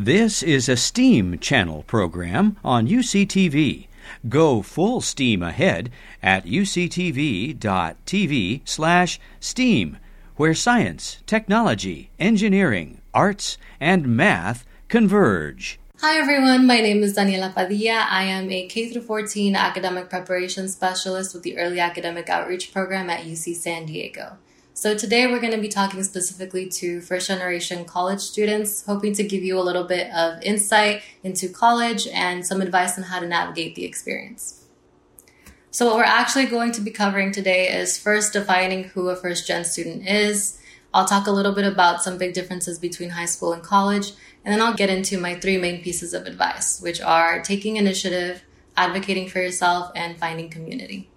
This is a STEAM channel program on UCTV. Go full steam ahead at uctv.tv slash STEAM, where science, technology, engineering, arts, and math converge. Hi everyone, my name is Daniela Padilla. I am a K 14 academic preparation specialist with the Early Academic Outreach Program at UC San Diego. So today we're going to be talking specifically to first generation college students, hoping to give you a little bit of insight into college and some advice on how to navigate the experience. So what we're actually going to be covering today is first defining who a first gen student is. I'll talk a little bit about some big differences between high school and college, and then I'll get into my three main pieces of advice, which are taking initiative, advocating for yourself, and finding community.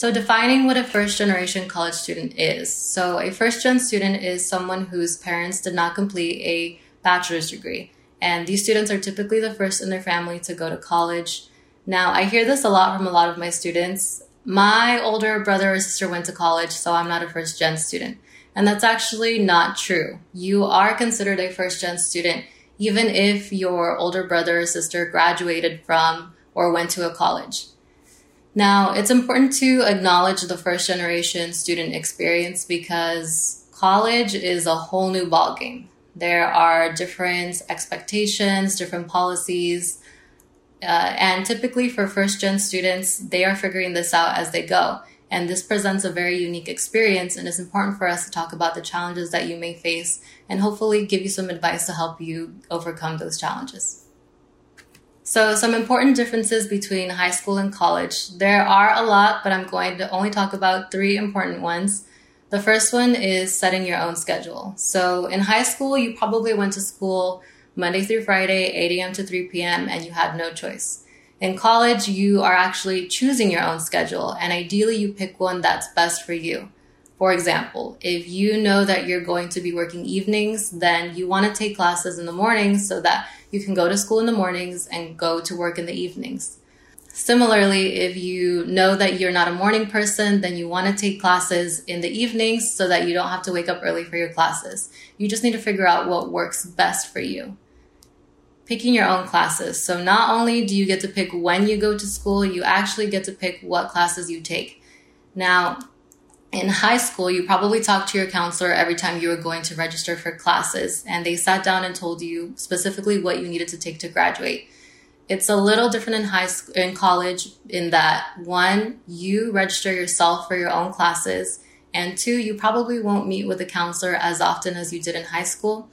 So, defining what a first generation college student is. So, a first gen student is someone whose parents did not complete a bachelor's degree. And these students are typically the first in their family to go to college. Now, I hear this a lot from a lot of my students. My older brother or sister went to college, so I'm not a first gen student. And that's actually not true. You are considered a first gen student even if your older brother or sister graduated from or went to a college. Now, it's important to acknowledge the first generation student experience because college is a whole new ballgame. There are different expectations, different policies, uh, and typically for first gen students, they are figuring this out as they go. And this presents a very unique experience, and it's important for us to talk about the challenges that you may face and hopefully give you some advice to help you overcome those challenges. So, some important differences between high school and college. There are a lot, but I'm going to only talk about three important ones. The first one is setting your own schedule. So, in high school, you probably went to school Monday through Friday, 8 a.m. to 3 p.m., and you had no choice. In college, you are actually choosing your own schedule, and ideally, you pick one that's best for you. For example, if you know that you're going to be working evenings, then you want to take classes in the mornings so that you can go to school in the mornings and go to work in the evenings. Similarly, if you know that you're not a morning person, then you want to take classes in the evenings so that you don't have to wake up early for your classes. You just need to figure out what works best for you. Picking your own classes. So, not only do you get to pick when you go to school, you actually get to pick what classes you take. Now, in high school, you probably talked to your counselor every time you were going to register for classes, and they sat down and told you specifically what you needed to take to graduate. It's a little different in high school, in college, in that one, you register yourself for your own classes, and two, you probably won't meet with a counselor as often as you did in high school.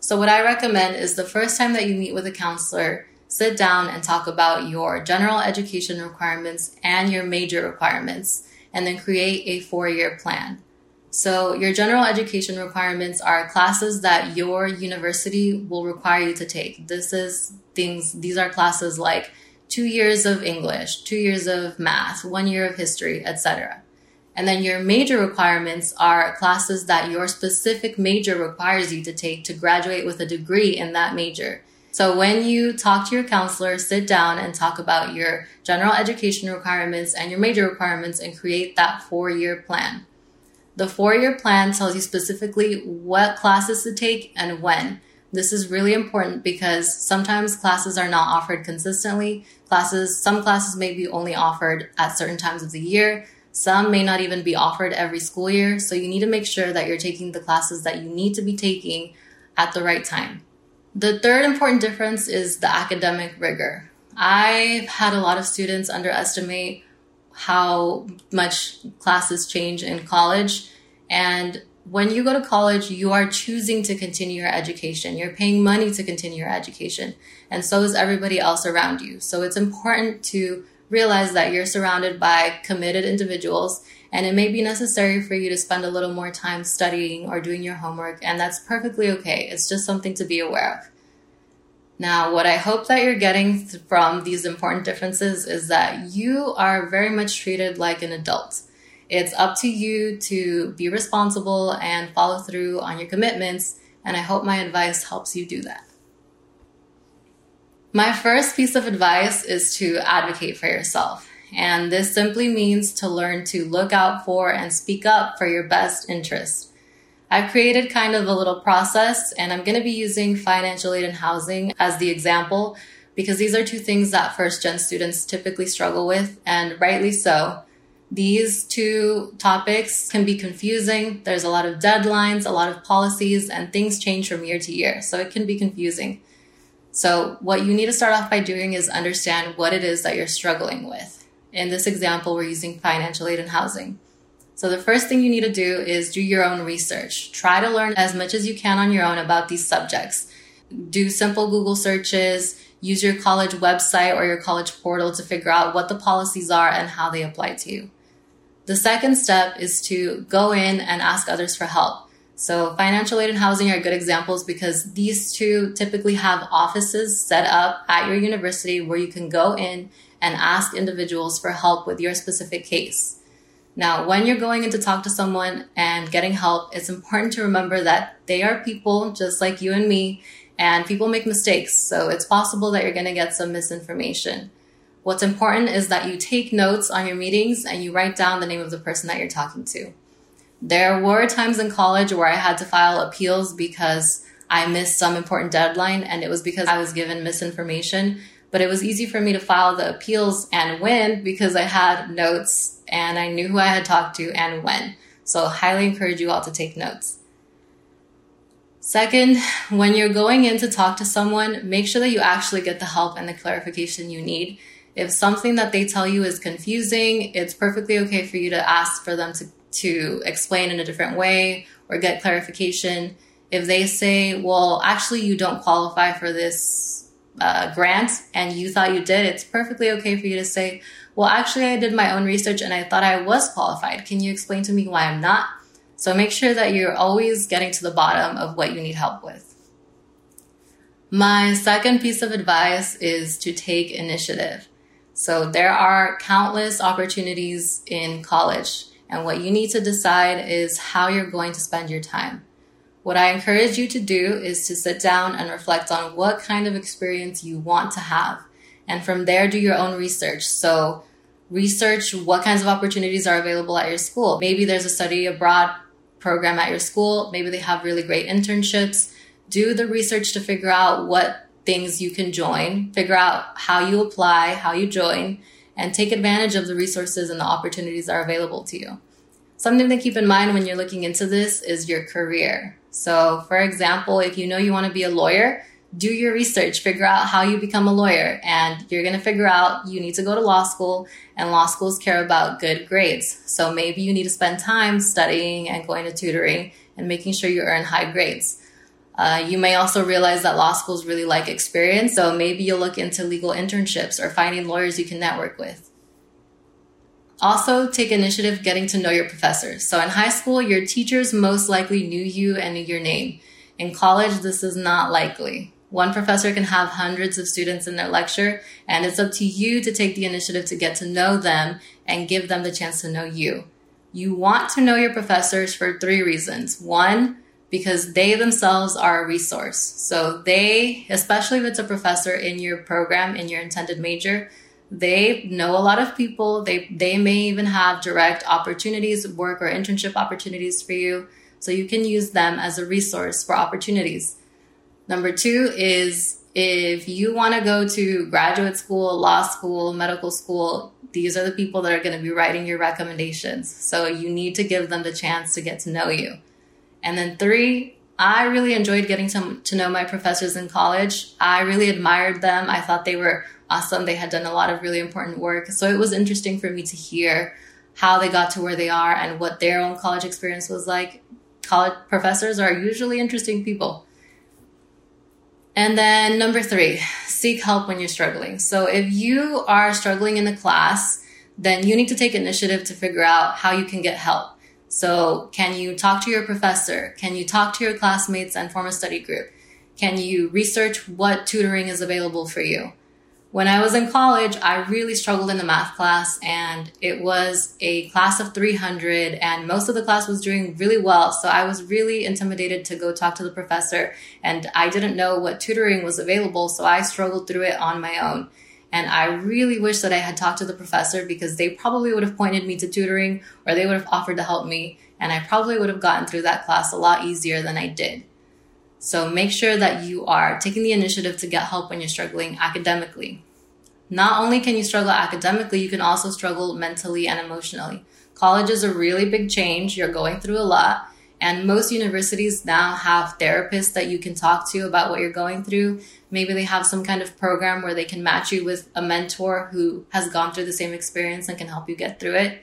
So, what I recommend is the first time that you meet with a counselor, sit down and talk about your general education requirements and your major requirements and then create a four year plan. So, your general education requirements are classes that your university will require you to take. This is things, these are classes like two years of English, two years of math, one year of history, etc. And then your major requirements are classes that your specific major requires you to take to graduate with a degree in that major. So when you talk to your counselor, sit down and talk about your general education requirements and your major requirements and create that four year plan. The four year plan tells you specifically what classes to take and when. This is really important because sometimes classes are not offered consistently. Classes, some classes may be only offered at certain times of the year. Some may not even be offered every school year. So you need to make sure that you're taking the classes that you need to be taking at the right time. The third important difference is the academic rigor. I've had a lot of students underestimate how much classes change in college. And when you go to college, you are choosing to continue your education. You're paying money to continue your education. And so is everybody else around you. So it's important to realize that you're surrounded by committed individuals and it may be necessary for you to spend a little more time studying or doing your homework, and that's perfectly okay. It's just something to be aware of. Now, what I hope that you're getting from these important differences is that you are very much treated like an adult. It's up to you to be responsible and follow through on your commitments, and I hope my advice helps you do that. My first piece of advice is to advocate for yourself. And this simply means to learn to look out for and speak up for your best interest. I've created kind of a little process and I'm going to be using financial aid and housing as the example because these are two things that first gen students typically struggle with and rightly so. These two topics can be confusing. There's a lot of deadlines, a lot of policies, and things change from year to year. So it can be confusing. So, what you need to start off by doing is understand what it is that you're struggling with. In this example, we're using financial aid and housing. So, the first thing you need to do is do your own research. Try to learn as much as you can on your own about these subjects. Do simple Google searches, use your college website or your college portal to figure out what the policies are and how they apply to you. The second step is to go in and ask others for help. So financial aid and housing are good examples because these two typically have offices set up at your university where you can go in and ask individuals for help with your specific case. Now, when you're going in to talk to someone and getting help, it's important to remember that they are people just like you and me, and people make mistakes. So it's possible that you're going to get some misinformation. What's important is that you take notes on your meetings and you write down the name of the person that you're talking to. There were times in college where I had to file appeals because I missed some important deadline and it was because I was given misinformation. But it was easy for me to file the appeals and win because I had notes and I knew who I had talked to and when. So, highly encourage you all to take notes. Second, when you're going in to talk to someone, make sure that you actually get the help and the clarification you need. If something that they tell you is confusing, it's perfectly okay for you to ask for them to to explain in a different way or get clarification. If they say, well, actually, you don't qualify for this uh, grant and you thought you did, it's perfectly okay for you to say, well, actually, I did my own research and I thought I was qualified. Can you explain to me why I'm not? So make sure that you're always getting to the bottom of what you need help with. My second piece of advice is to take initiative. So there are countless opportunities in college and what you need to decide is how you're going to spend your time. What I encourage you to do is to sit down and reflect on what kind of experience you want to have. And from there, do your own research. So, research what kinds of opportunities are available at your school. Maybe there's a study abroad program at your school. Maybe they have really great internships. Do the research to figure out what things you can join, figure out how you apply, how you join, and take advantage of the resources and the opportunities that are available to you. Something to keep in mind when you're looking into this is your career. So, for example, if you know you want to be a lawyer, do your research, figure out how you become a lawyer, and you're going to figure out you need to go to law school, and law schools care about good grades. So maybe you need to spend time studying and going to tutoring and making sure you earn high grades. Uh, you may also realize that law schools really like experience, so maybe you'll look into legal internships or finding lawyers you can network with. Also, take initiative getting to know your professors. So, in high school, your teachers most likely knew you and knew your name. In college, this is not likely. One professor can have hundreds of students in their lecture, and it's up to you to take the initiative to get to know them and give them the chance to know you. You want to know your professors for three reasons. One, because they themselves are a resource. So they, especially if it's a professor in your program, in your intended major, they know a lot of people. They they may even have direct opportunities, work or internship opportunities for you. So you can use them as a resource for opportunities. Number two is if you want to go to graduate school, law school, medical school, these are the people that are going to be writing your recommendations. So you need to give them the chance to get to know you. And then three, I really enjoyed getting to, to know my professors in college. I really admired them. I thought they were awesome. They had done a lot of really important work. So it was interesting for me to hear how they got to where they are and what their own college experience was like. College professors are usually interesting people. And then number three, seek help when you're struggling. So if you are struggling in the class, then you need to take initiative to figure out how you can get help. So, can you talk to your professor? Can you talk to your classmates and form a study group? Can you research what tutoring is available for you? When I was in college, I really struggled in the math class, and it was a class of 300, and most of the class was doing really well. So I was really intimidated to go talk to the professor, and I didn't know what tutoring was available, so I struggled through it on my own. And I really wish that I had talked to the professor because they probably would have pointed me to tutoring or they would have offered to help me. And I probably would have gotten through that class a lot easier than I did. So make sure that you are taking the initiative to get help when you're struggling academically. Not only can you struggle academically, you can also struggle mentally and emotionally. College is a really big change. You're going through a lot. And most universities now have therapists that you can talk to about what you're going through. Maybe they have some kind of program where they can match you with a mentor who has gone through the same experience and can help you get through it.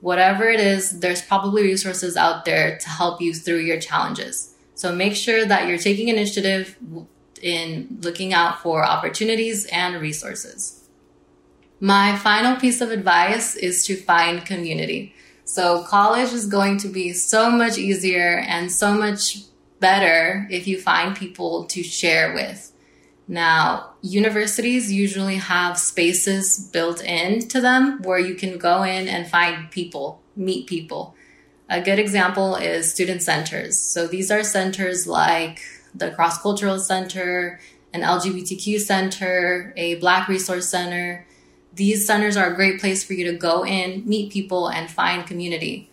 Whatever it is, there's probably resources out there to help you through your challenges. So make sure that you're taking initiative in looking out for opportunities and resources. My final piece of advice is to find community. So college is going to be so much easier and so much better if you find people to share with. Now, universities usually have spaces built into them where you can go in and find people, meet people. A good example is student centers. So these are centers like the Cross Cultural Center, an LGBTQ center, a Black Resource Center these centers are a great place for you to go in, meet people, and find community.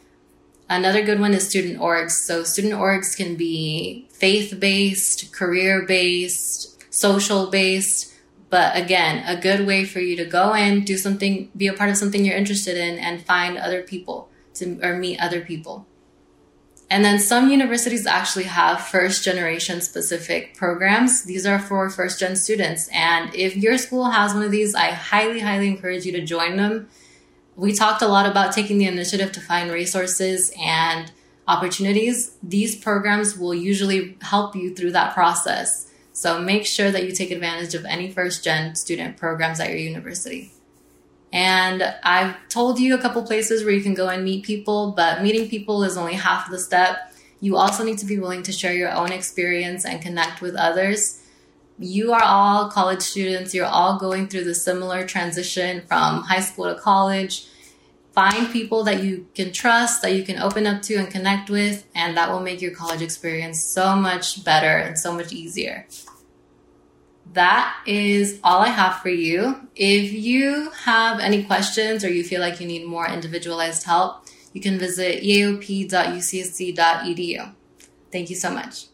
Another good one is student orgs. So, student orgs can be faith based, career based, social based. But again, a good way for you to go in, do something, be a part of something you're interested in, and find other people to, or meet other people. And then some universities actually have first generation specific programs. These are for first gen students. And if your school has one of these, I highly, highly encourage you to join them. We talked a lot about taking the initiative to find resources and opportunities. These programs will usually help you through that process. So make sure that you take advantage of any first gen student programs at your university. And I've told you a couple places where you can go and meet people, but meeting people is only half the step. You also need to be willing to share your own experience and connect with others. You are all college students. You're all going through the similar transition from high school to college. Find people that you can trust, that you can open up to and connect with, and that will make your college experience so much better and so much easier that is all I have for you. If you have any questions or you feel like you need more individualized help, you can visit eop.ucsd.edu. Thank you so much.